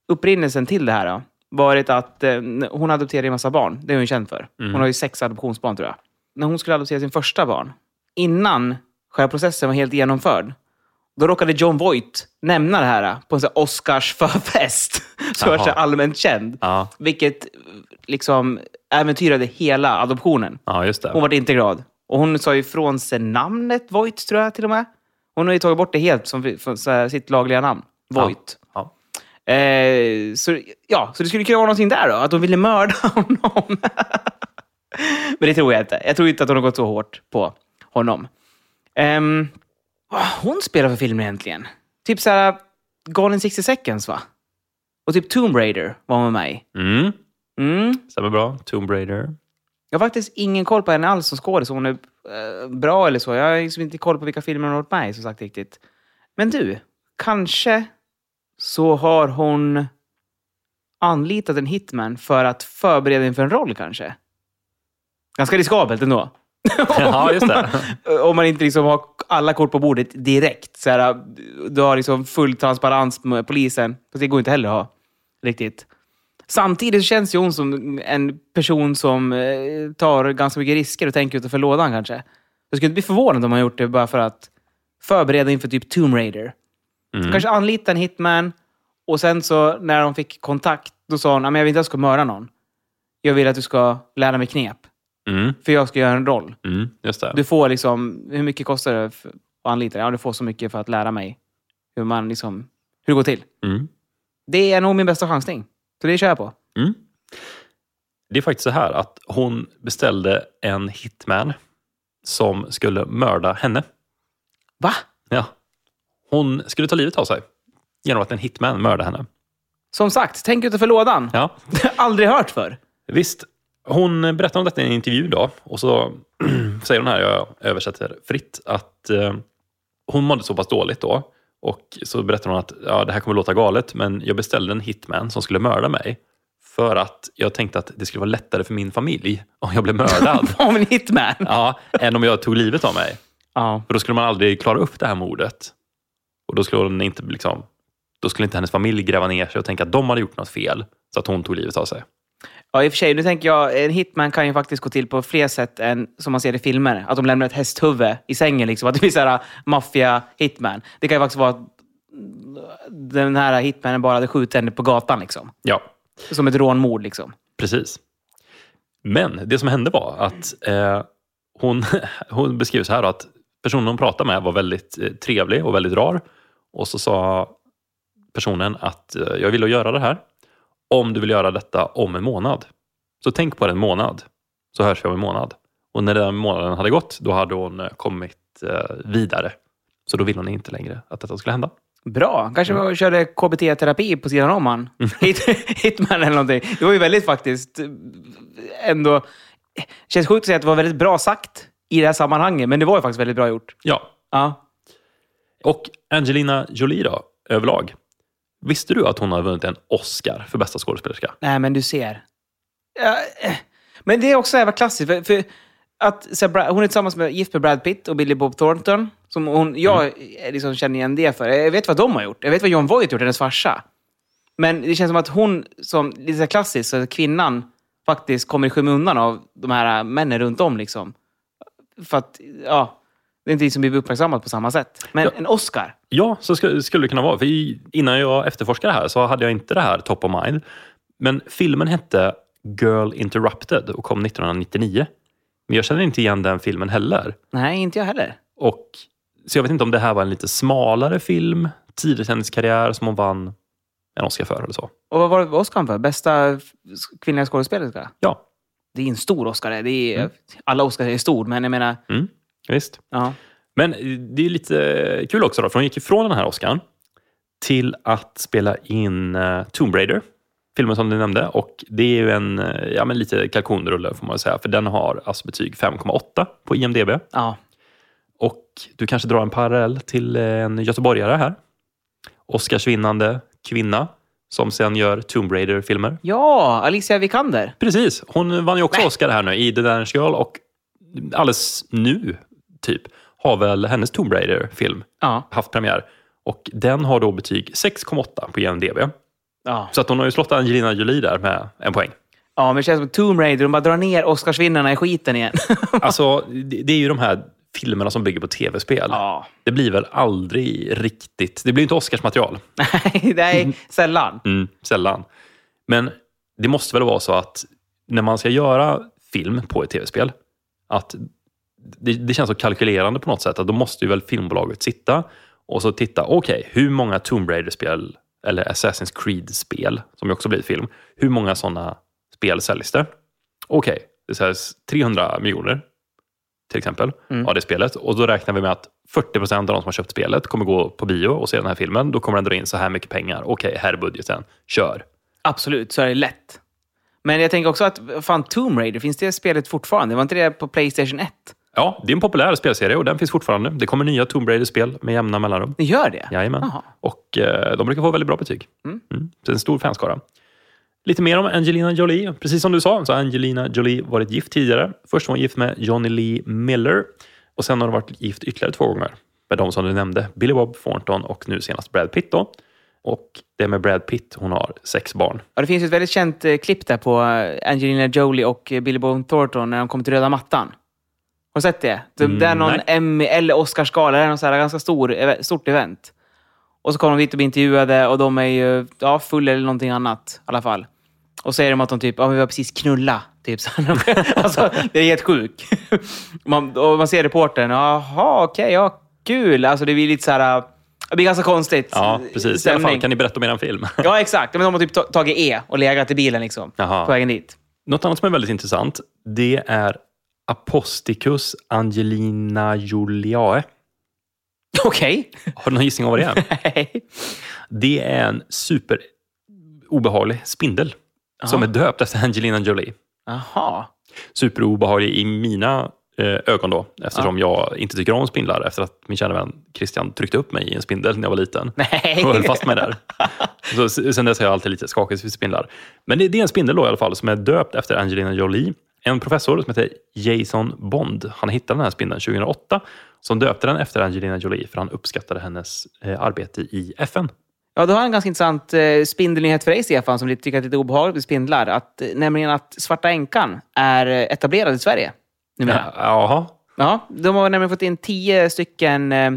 upprinnelsen till det här då, varit att eh, hon adopterade en massa barn. Det är hon känd för. Hon har ju sex adoptionsbarn tror jag. När hon skulle adoptera sin första barn, innan själva processen var helt genomförd, då råkade John Voight nämna det här på en sån här Oscars förfest. (laughs) Så var det allmänt känd. Ja. Vilket liksom äventyrade hela adoptionen. ja. Hon var inte glad. Och hon sa ifrån sig namnet Voight, tror jag till och med. Hon har ju tagit bort det helt som så här, sitt lagliga namn. Voight. Ja. Eh, så, ja, så det skulle kunna vara någonting där då, att de ville mörda (laughs) honom. Men det tror jag inte. Jag tror inte att hon har gått så hårt på honom. Um, vad hon spelar för filmer egentligen? Typ så här Gone in 60 seconds, va? Och typ Tomb Raider var med mig. Mm. Mm. Stämmer bra. Tomb Raider. Jag har faktiskt ingen koll på henne alls som skådis. Hon är eh, bra eller så. Jag har liksom inte koll på vilka filmer hon har varit med i, som sagt riktigt. Men du, kanske så har hon anlitat en hitman för att förbereda inför en roll kanske. Ganska riskabelt ändå. (laughs) Ja, just det. Om man inte liksom har alla kort på bordet direkt. Så här, du har liksom full transparens med polisen. Fast det går inte heller att ha riktigt. Samtidigt känns ju hon som en person som eh, tar ganska mycket risker och tänker utanför lådan kanske. Jag skulle inte bli förvånad om man gjort det bara för att förbereda inför typ Tomb Raider. Mm. Kanske anlita en hitman och sen så när de fick kontakt, då sa hon att jag vill inte att du ska mörda någon. Jag vill att du ska lära mig knep. Mm. För jag ska göra en roll. Mm. Just det. Du får liksom, hur mycket kostar det för att anlita? Ja, du får så mycket för att lära mig hur man liksom, hur det går till. Mm. Det är nog min bästa chansning. Så det kör jag på. Mm. Det är faktiskt så här att hon beställde en hitman som skulle mörda henne. Va? Ja. Hon skulle ta livet av sig genom att en hitman mördade henne. Som sagt, tänk utanför lådan. Ja, (laughs) Aldrig hört för. visst. Hon berättar om detta i en intervju då. Och så (clears throat) säger hon här, jag översätter fritt, att eh, hon mådde så pass dåligt då. Och så berättar hon att ja, det här kommer låta galet, men jag beställde en hitman som skulle mörda mig. För att jag tänkte att det skulle vara lättare för min familj om jag blev mördad. (laughs) Av en hitman. ja, än om jag tog livet av mig. Ja. För då skulle man aldrig klara upp det här mordet. Och då skulle, hon inte, liksom, då skulle inte hennes familj gräva ner sig och tänka att de hade gjort något fel. Så att hon tog livet av sig. Ja, i och för sig. Nu tänker jag, en hitman kan ju faktiskt gå till på fler sätt än som man ser i filmer. Att de lämnar ett hästhuvud i sängen. Liksom. (laughs) Att det blir så här maffia-hitman. Det kan ju faktiskt vara att den här hitmanen bara hade skjutit henne på gatan. Liksom. Ja, Som ett rånmord. Liksom. precis. Men det som hände var att eh, hon, (laughs) hon beskriver så här då, att personen hon pratade med var väldigt eh, trevlig och väldigt rar. Och så sa personen att eh, jag vill göra det här om du vill göra detta om en månad. Så tänk på det en månad, så hörs vi om en månad. Och när den månaden hade gått, då hade hon eh, kommit eh, vidare. Så då ville hon inte längre att detta skulle hända. Bra. Kanske mm. körde KBT-terapi på sidan om han. (laughs) Hit, hitman eller någonting. Det var ju väldigt faktiskt ändå... känns sjukt att säga att det var väldigt bra sagt i det här sammanhanget, men det var ju faktiskt väldigt bra gjort. Ja, Ja. Och Angelina Jolie då, överlag. Visste du att hon har vunnit en Oscar för bästa skådespelerska? Nej, men du ser. Ja, eh, men det är också jävla klassiskt. För, för att, så här, hon är tillsammans med gift med Brad Pitt och Billy Bob Thornton. Som hon, jag eh, liksom känner igen det för. Jag vet vad de har gjort. Jag vet vad John Voight gjort, hennes farsa. Men det känns som att hon, som lite klassiskt, så kvinnan faktiskt kommer i skymundan av de här männen runt om. Liksom. För att, ja, det är inte liksom blivit uppmärksammat på samma sätt. Men Ja. en Oscar. Ja, så skulle, skulle det kunna vara. För innan jag efterforskade det här så hade jag inte det här top of mind. Men filmen hette Girl Interrupted och kom 1999. Men jag känner inte igen den filmen heller. Nej, inte jag heller. Och, så jag vet inte om det här var en lite smalare film, tidigt i hennes karriär, som hon vann en Oscar för eller så. Och vad var det Oscar för? Bästa kvinnliga skådespelerska? Ja, Det är en stor Oscar. det. Är, Alla Oscars är stor, men jag menar... mm, visst. Ja. Men det är lite kul också, då, för hon gick ifrån den här Oscarn till att spela in uh, Tomb Raider, filmen som du nämnde. Och det är ju en eh, ja, men lite kalkonrulle får man säga, för den har alltså betyg 5,8 på IMDB. ja. Och du kanske drar en parallell till en göteborgare här. Oscarsvinnande kvinna som sen gör Tomb Raider-filmer. Ja, Alicia Vikander. Precis, hon vann ju också Nej. Oscar här nu i The Danish Girl och alldeles nu, typ, har väl hennes Tomb Raider-film Ja. haft premiär. Och den har då betyg 6,8 på IMDB. Ja. Så att hon har ju slått Angelina Jolie där med en poäng. ja, men det känns som Tomb Raider. De bara drar ner Oscarsvinnarna i skiten igen. (laughs) Alltså, det, är ju de här filmerna som bygger på tv-spel. ja. Det blir väl aldrig riktigt... Det blir inte Oscarsmaterial. (laughs) Nej, nej, sällan. Mm, sällan. Men det måste väl vara så att när man ska göra film på ett tv-spel, att det, det känns så kalkylerande på något sätt. Att då måste ju väl filmbolaget sitta och så titta, okej, hur många Tomb Raider-spel eller Assassin's Creed-spel, som ju också blir film, hur många sådana spel säljs det? Okej, det säljs 300 miljoner till exempel av det spelet. Och då räknar vi med att 40 procent av de som har köpt spelet kommer gå på bio och se den här filmen. Då kommer den dra in så här mycket pengar. Okej, här är budgeten. Kör. Absolut, så är det lätt. Men jag tänker också att, fan, Tomb Raider, finns det spelet fortfarande? Var inte det på Playstation 1? Ja, det är en populär spelserie och den finns fortfarande. Det kommer nya Tomb Raider-spel med jämna mellanrum. Det gör det? Jajamän. Jaha. Och eh, de brukar få väldigt bra betyg. Mm. Så det är en stor fanskara. Lite mer om Angelina Jolie. Precis som du sa så har Angelina Jolie varit gift tidigare. Först var hon gift med Johnny Lee Miller och sen har hon varit gift ytterligare två gånger med de som du nämnde. Billy Bob Thornton och nu senast Brad Pitt. Då. Och det är med Brad Pitt hon har sex barn. Ja, det finns ett väldigt känt eh, klipp där på eh, Angelina Jolie och eh, Billy Bob Thornton när de kommer till röda mattan. Har du sett det? Det Mm, det är någon nej. Emmy eller Oscarsgala, det är så här ganska stor, stort event. Och så kommer de dit och blir intervjuade och de är ju ja, fulla eller någonting annat i alla fall. Och säger de att de typ, ja men vi har precis knulla. Typ så. (laughs) alltså, det är helt sjukt. (laughs) man, och man ser reportern, jaha okej, ja kul. Alltså det blir lite så här, det blir ganska konstigt. Ja, precis. I alla stämning. fall, kan ni berätta om er film? (laughs) Ja, exakt. Men de har typ ta- tagit E och legat i bilen liksom. Jaha. På vägen dit. Något annat som är väldigt intressant, det är Aposticus Angelina Juliae. Okej. Har du någon gissning om vad det är? (laughs) Nej. Det är en super obehaglig spindel som är döpt efter Angelina Jolie. Jaha. Superobehaglig i mina eh, ögon då, eftersom jag inte tycker om spindlar efter att min kära vän Christian tryckte upp mig i en spindel när jag var liten. Nej. Och höll fast mig där. Så, sen dess är jag alltid lite skakig för spindlar. Men det, det är en spindel då i alla fall som är döpt efter Angelina Jolie. En professor som heter Jason Bond, han hittade den här spindeln 2008 som döpte den efter Angelina Jolie för han uppskattade hennes eh, arbete i FN. Ja, då har en ganska intressant eh, spindelnyhet för dig, Stefan, som tycker att det är lite obehagligt med spindlar. Att, eh, nämligen att Svarta Änkan är eh, etablerad i Sverige. numera. Ja, Jaha, Ja, de har nämligen fått in tio stycken eh,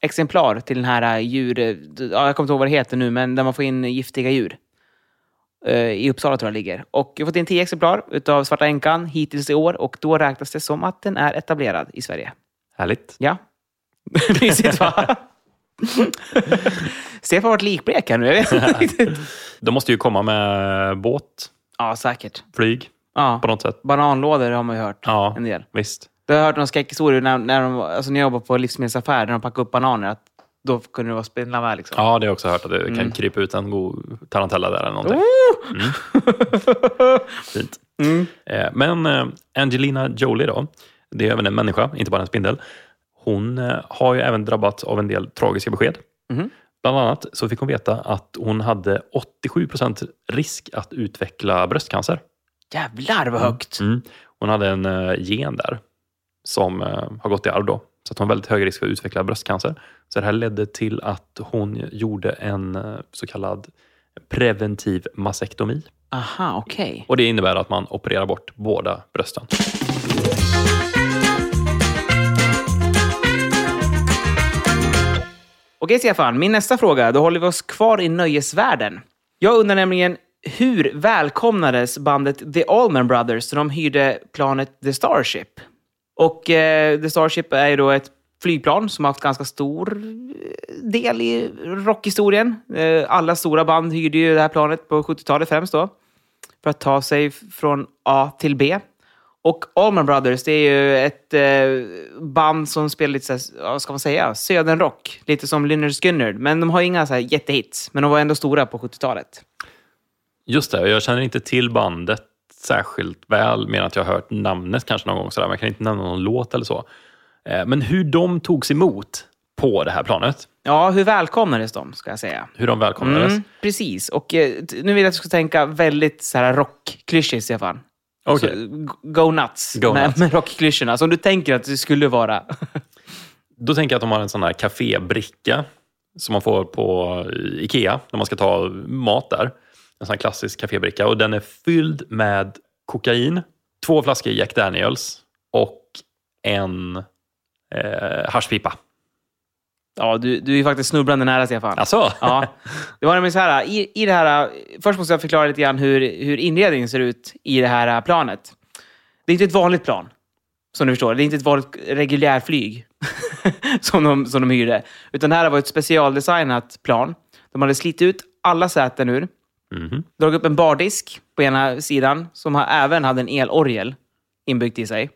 exemplar till den här eh, djur... Ja, jag kommer inte ihåg vad det heter nu, men där man får in giftiga djur. Eh, I Uppsala tror jag det ligger. Och jag har fått in tio exemplar utav Svarta Änkan hittills i år och då räknas det som att den är etablerad i Sverige. härligt. Ja. (laughs) Mysigt va? Stefan har varit likblek här nu. Jag vet inte. (laughs) De måste ju komma med båt, Ja, säkert. flyg Ja. på något sätt. Bananlådor har man ju hört Ja, en del. visst. Jag har hört någon skräckhistoria när, när, de, alltså när jag jobbade på livsmedelsaffär, när de packade upp bananer, att då kunde det vara spindlar med. Liksom. Ja, det har jag också hört att det Mm. kan krypa ut en god tarantella där eller någonting. Mm. (laughs) Fint. Mm. Eh, Men eh, Angelina Jolie då, det är även en människa, inte bara en spindel. Hon eh, har ju även drabbats av en del tragiska besked. Mhm. Bland annat så fick hon veta att hon hade 87 procent risk att utveckla bröstcancer. Jävlar vad högt! Mm. Hon hade en gen där som har gått i arv då. Så att hon har väldigt hög risk för att utveckla bröstcancer. Så det här ledde till att hon gjorde en eh, så kallad preventiv massektomi. Aha, okej. Och det innebär att man opererar bort båda brösten. Okej Stefan, min nästa fråga. Då håller vi oss kvar i nöjesvärlden. Jag undrar nämligen hur välkomnades bandet The Allman Brothers när de hyrde planet The Starship? Och eh, The Starship är ju då ett flygplan som har haft ganska stor eh, del i rockhistorien. Eh, alla stora band hyrde ju det här planet på 70-talet främst då. För att ta sig från A till B. Och Allman Brothers, det är ju ett eh, band som spelar lite, så här, vad ska man säga, södernrock. Lite som Lynyrd Skynyrd. Men de har inga så här jättehits. Men de var ändå stora på 70-talet. Just det, och jag känner inte till bandet särskilt väl, mer än att jag har hört namnet kanske någon gång. Sådär, men jag kan inte nämna någon låt eller så. Eh, Men hur de togs emot på det här planet, Ja, hur välkomnades de, ska jag säga. hur de välkomnades. Mm, precis. Och eh, nu vill jag att du ska tänka väldigt så här rockklyschigt, Stefan. Okej. Så, g- Go nuts Go med, nuts. med rockklyschorna, som du tänker att det skulle vara. (laughs) Då tänker jag att de har en sån här kafébricka som man får på Ikea när man ska ta mat där. En sån här klassisk kafébricka och den är fylld med kokain, två flaskor Jack Daniels och en eh, haschpipa. Ja, du, du är faktiskt snubblande nära, Stefan. Alltså? Ja, det var nämligen så här, i, i det här, först måste jag förklara lite grann hur, hur inredningen ser ut i det här planet. Det är inte ett vanligt plan, som du förstår. Det är inte ett vanligt reguljärflyg (laughs) som, de, som de hyrde. Utan det här var ett specialdesignat plan. De hade slitit ut alla säten ur, Mhm. dragit upp en bardisk på ena sidan som även hade en elorgel inbyggt i sig.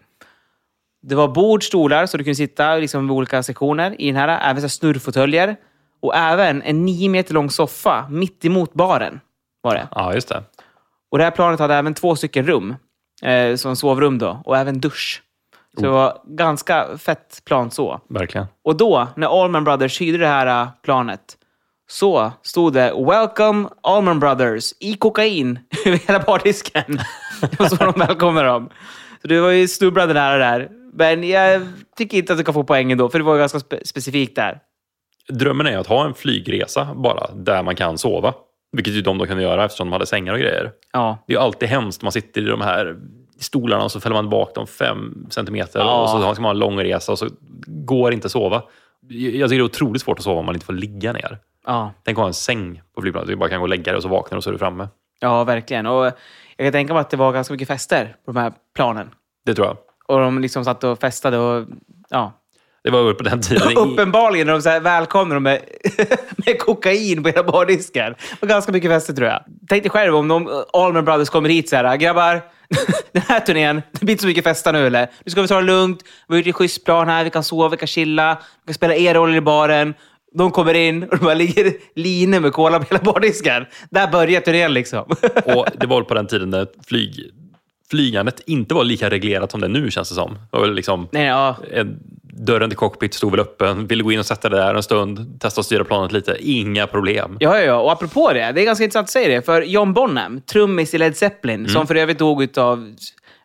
Det var bord, stolar, så du kunde sitta liksom, vid olika sektioner i den här. Även så snurrfåtöljer. Och även en nio meter lång soffa mitt emot baren. Var det. Ja, just det. Och det här planet hade även två stycken rum. Eh, som sovrum då. Och även dusch. Så det var ganska fett plan så. Verkligen. Och då, när Allman Brothers hyrde det här äh, planet, så stod det “Welcome Allman Brothers” i kokain (laughs) över hela bardisken. (laughs) Det var så de välkomnade dem. Så du var ju snubblande nära där. Men jag tycker inte att du kan få poängen då, för det var ganska spe- specifikt där. Drömmen är att ha en flygresa bara, där man kan sova. Vilket ju de då kunde göra eftersom de hade sängar och grejer. Ja. Det är ju alltid hemskt. Man sitter i de här stolarna och så fäller man bak dem fem centimeter Ja. och så ska man ha en lång resa och så går inte att sova. Jag tycker det är otroligt svårt att sova om man inte får ligga ner. Ja, Tänk att ha en säng på flygplanet. Du bara kan gå och lägga dig och så vaknar och så är du framme. ja verkligen. Och jag kan tänka mig att det var ganska mycket fester på de här planen. Det tror jag. Och de liksom satt och festade och... Ja. Det var på den tiden. (laughs) Uppenbarligen när de så här välkomnade dem med, (laughs) med kokain på era bardiskar. Det var ganska mycket fester tror jag. Tänk dig själv om de Allman Brothers kommer hit så här. Grabbar, (laughs) den här turnén, det blir inte så mycket festa nu eller? Nu ska vi ta det lugnt. Vi har gjort ett schysst plan här. Vi kan sova, vi kan chilla. Vi kan spela er roller i baren. De kommer in och det bara ligger linor med cola på hela bardisken. Där börjar turnén liksom. Och det var väl på den tiden när flyg, flygandet inte var lika reglerat som det nu känns det som. Det var väl liksom, Nej, ja. en, dörren till cockpit stod väl öppen. Ville gå in och sätta dig där en stund. Testa att styra planet lite. Inga problem. Ja, ja, ja. Och apropå det, det är ganska intressant att säga det. För John Bonham, trummis i Led Zeppelin, som för övrigt dog av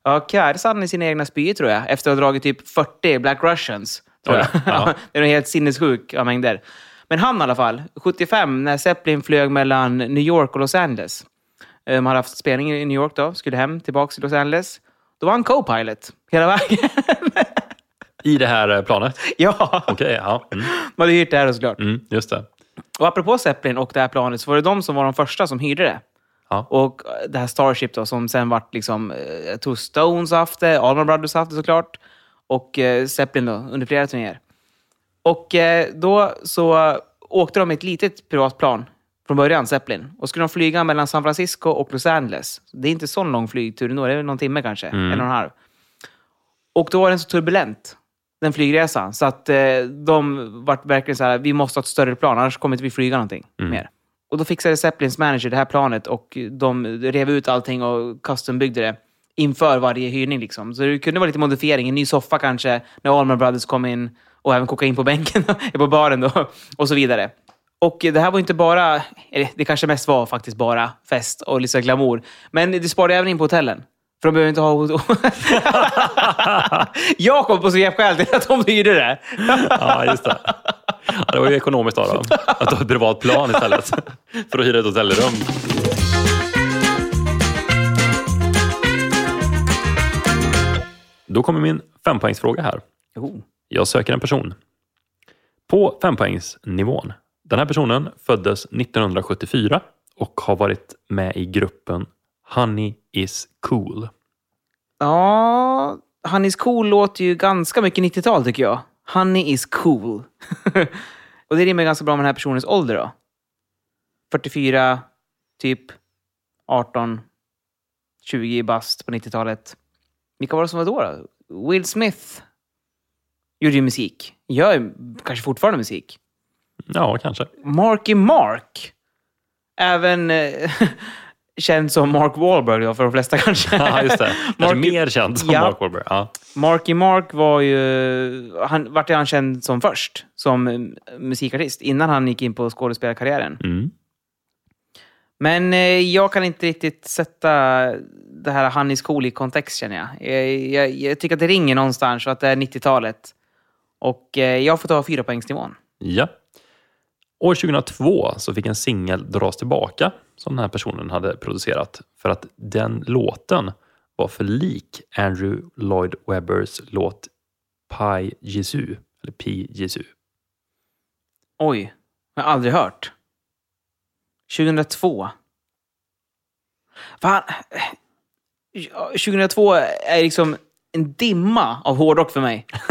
ja, kärsan i sina egna spyor tror jag, efter att ha dragit typ 40 Black Russians. Tror Oj, jag. ja. (laughs) det är en helt sinnessjuk mängder. Men han i alla fall, 75, när Zeppelin flög mellan New York och Los Angeles. Eh, De hade haft spelning i New York då, skulle hem, tillbaka till Los Angeles. Då var han co-pilot hela vägen. (laughs) I det här eh, planet? (laughs) ja, Okej, ja. Mm, man hade hyrt det här såklart. mm, just det. Och apropå Zeppelin och det här planet så var det de som var de första som hyrde det. Ja. Och det här Starship då, som sen vart liksom, eh, jag tror Stones haft det, Allman Brothers haft det såklart. Och eh, Zeppelin då, under flera turnéer. Och eh, då så åkte de med ett litet privatplan från början, Zeppelin. Och skulle de flyga mellan San Francisco och Los Angeles. Det är inte så lång flygtur ändå, det är någon timme kanske, en och en halv. Och då var den så turbulent, den flygresan, så att eh, de vart verkligen så här, vi måste ha ett större plan, annars kommer inte vi flyga någonting mer. Och då fixade Zeppelins manager det här planet och de rev ut allting och custombyggde det inför varje hyrning. Liksom. Så det kunde vara lite modifiering, en ny soffa kanske, när Allman Brothers kom in och även kokain på bänken, (laughs) på baren då, och så vidare. Och det här var inte bara, eller det kanske mest var faktiskt bara fest och lite glamour. Men det sparade även in på hotellen. För de behöver inte ha... (laughs) Jag kom på så jävla skäl till att de hyrde det. Ja, just det. Ja, det var ju ekonomiskt av dem. Att ha ett privat plan istället för att hyra ett hotellrum. Då kommer min fempoängsfråga här. Oh. Jag söker en person. På fempoängsnivån. Den här personen föddes 1974 och har varit med i gruppen Honey is cool. Ja, Honey is cool låter ju ganska mycket 90-tal tycker jag. Honey is cool. (laughs) och det rimmar ganska bra med den här personens ålder då. 44, typ 18, 20 bast på 90-talet. Vilka var det som var då? då? Will Smith gjorde ju musik. Gör kanske fortfarande musik. Ja, kanske. Marky Mark. Även eh, (laughs) känd som Mark Wahlberg då, för de flesta kanske. Ja, just det. (laughs) Marky- mer känd som Ja. Mark Wahlberg. Ja. Marky Mark var ju... Han, vart är han känd som först? Som eh, musikartist, innan han gick in på skådespelarkarriären. Mm. Men eh, jag kan inte riktigt sätta det här Hannis cool i kontext, känner jag. Jag, jag. jag tycker att det ringer någonstans och att det är 90-talet. Och eh, jag får ta fyra poängsnivån. Ja. År 2002 så fick en singel dras tillbaka som den här personen hade producerat för att den låten var för lik Andrew Lloyd Webbers låt Pi Jesu, eller Pi Jesu. Oj, jag har aldrig hört. 2002. Fan. Ja, 2002 är liksom en dimma av hårdrock för mig. (laughs)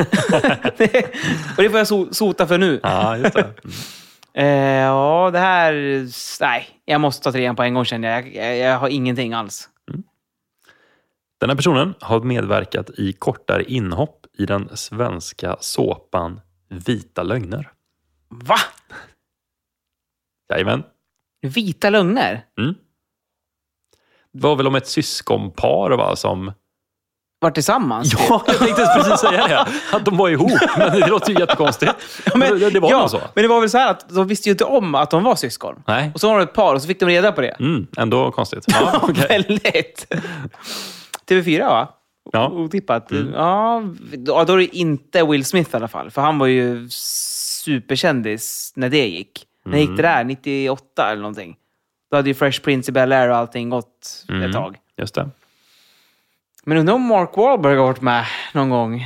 och det får jag so- sota för nu. Ja, just det. Eh, ja, det här... Nej, jag måste ta trean på en gång känner jag. Jag, jag, jag har ingenting alls. Den här personen har medverkat i kortare inhopp i den svenska såpan Vita lögner. Va? Jajamän. Vita lögner? Det var väl om ett syskonpar va, som... Var tillsammans? Ja, (laughs) jag tänkte precis säga det. Att de var ihop. (laughs) Men det låter ju jättekonstigt. Men, det, det var ja, så. Men det var väl så här att de visste ju inte om att de var syskon. Nej. Och så var de ett par och så fick de reda på det. Mm, ändå konstigt. Ja, (laughs) okej. Väldigt. TV4 va? Ja. Otippat. Ja, då är det inte Will Smith i alla fall. För han var ju superkändis när det gick. När gick det där? 98 eller någonting. Då hade ju Fresh Prince i Bel-Air och allting gått ett tag. Just det. Men undrar om Mark Wahlberg har varit med någon gång.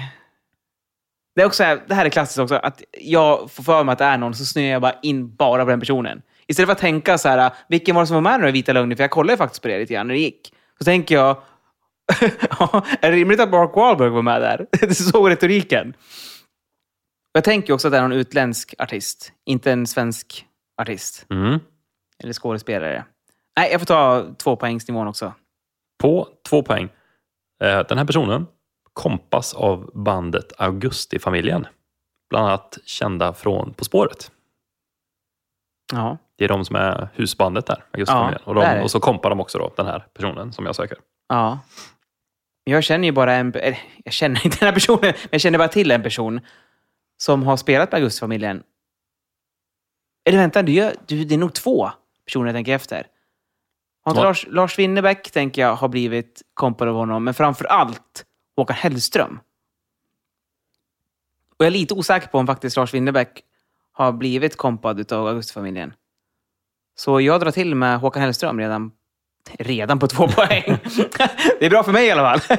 Det, är också, här- det här är klassiskt också, att jag får för mig att det är någon, så snöar jag bara in bara på den personen. Istället för att tänka så här, vilken var det som var med det var Vita Lögner? För jag kollade faktiskt på det lite grann när det gick. Så tänker jag, (laughs) ja, är det rimligt att Mark Wahlberg var med där? (laughs) Det är så retoriken. Jag tänker också att det är någon utländsk artist, inte en svensk artist. Mm. Eller skådespelare. Nej, jag får ta två poängsnivån också. På två poäng. Eh, Den här personen kompas av bandet Augustifamiljen. Bland annat kända från På spåret. Ja. Det är de som är husbandet där, Augustifamiljen. Ja, och, de, och så kompar de också då, den här personen som jag söker. Ja. Jag känner ju bara en... Jag känner inte den här personen, men jag känner bara till en person som har spelat med Augustifamiljen. Eller vänta, du, gör- du, det är nog två personer jag tänker efter. Har inte. Lars, Lars Winnerbäck, tänker jag, har blivit kompad av honom, men framför allt Håkan Hellström. Och jag är lite osäker på om faktiskt Lars Winnerbäck har blivit kompad av Augustifamiljen. Så jag drar till med Håkan Hellström redan, redan på två (laughs) poäng. det är bra för mig i alla fall. (laughs)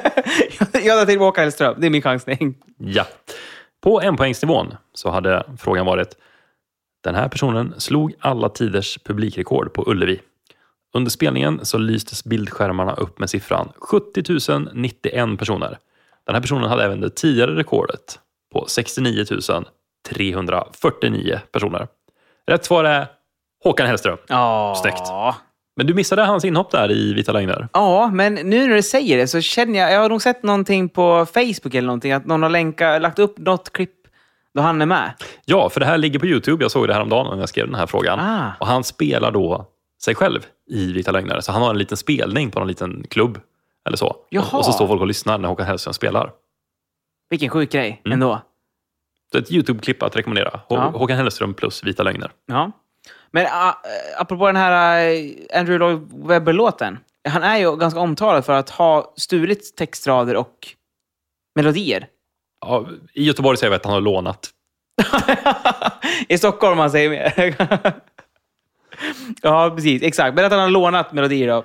jag drar till med Håkan Hellström. Det är min chansning. Ja. På enpoängsnivån så hade frågan varit Den här personen slog alla tiders publikrekord på Ullevi. Under spelningen så lystes bildskärmarna upp med siffran 70 091 personer. Den här personen hade även det tidigare rekordet på 69 349 personer. Rätt svar är Håkan Hellström. Ja. Snyggt. Men du missade hans inhopp där i Vita Lögner. Ja, men nu när du säger det så känner jag... Jag har nog sett någonting på Facebook eller någonting, att någon har länka, lagt upp något klipp då han är med. Ja, för det här ligger på Youtube. Jag såg det häromdagen när jag skrev den här frågan. Ah. Och han spelar då sig själv i Vita Lögner. Så han har en liten spelning på någon liten klubb. Eller så. Jaha. Och, så står folk och lyssnar när Håkan Hellström spelar. Vilken sjuk grej Mm. ändå. Så ett Youtube-klipp att rekommendera. Hå- Ja. Håkan Hellström plus Vita Lögner. Ja. Men uh, apropå den här uh, Andrew Lloyd Webber-låten. Han är ju ganska omtalad för att ha stulit textrader och melodier. Ja, I Göteborg säger vi att han har lånat. (laughs) I Stockholm man säger mer. (laughs) ja, precis. Exakt. Men att han har lånat melodier då.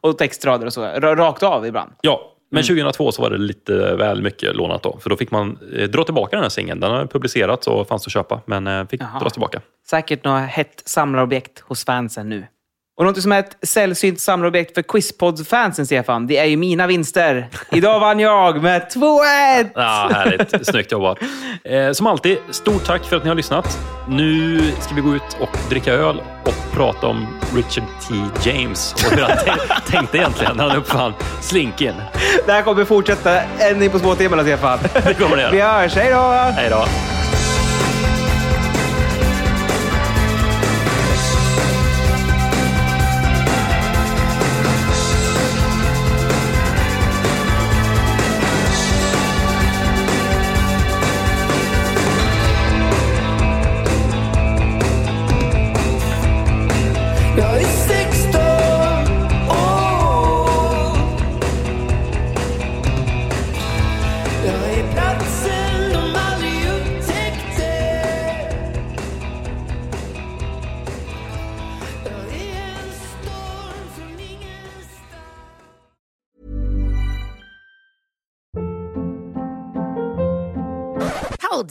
(laughs) och textrader och så. ra- Rakt av ibland. Ja, men Mm. 2002 så var det lite väl mycket lånat då. För då fick man eh, dra tillbaka den här singeln. Den har publicerats och fanns att köpa, men eh, fick Jaha. dras tillbaka. Säkert något hett samlarobjekt hos fansen nu. Och något som är ett sällsynt samlarobjekt för Quizpod-fansen, Stefan, det är ju mina vinster. Idag vann jag med (laughs) 2-1! Ja, härligt. Snyggt jobbat. Eh, som alltid, stort tack för att ni har lyssnat. Nu ska vi gå ut och dricka öl och prata om Richard T. James och hur han tän- (laughs) tänkte egentligen när han uppfann slinken. Det här kommer fortsätta ända in på småtimmarna, Stefan. Det kommer det Vi göra. hörs, hej då! Hej då.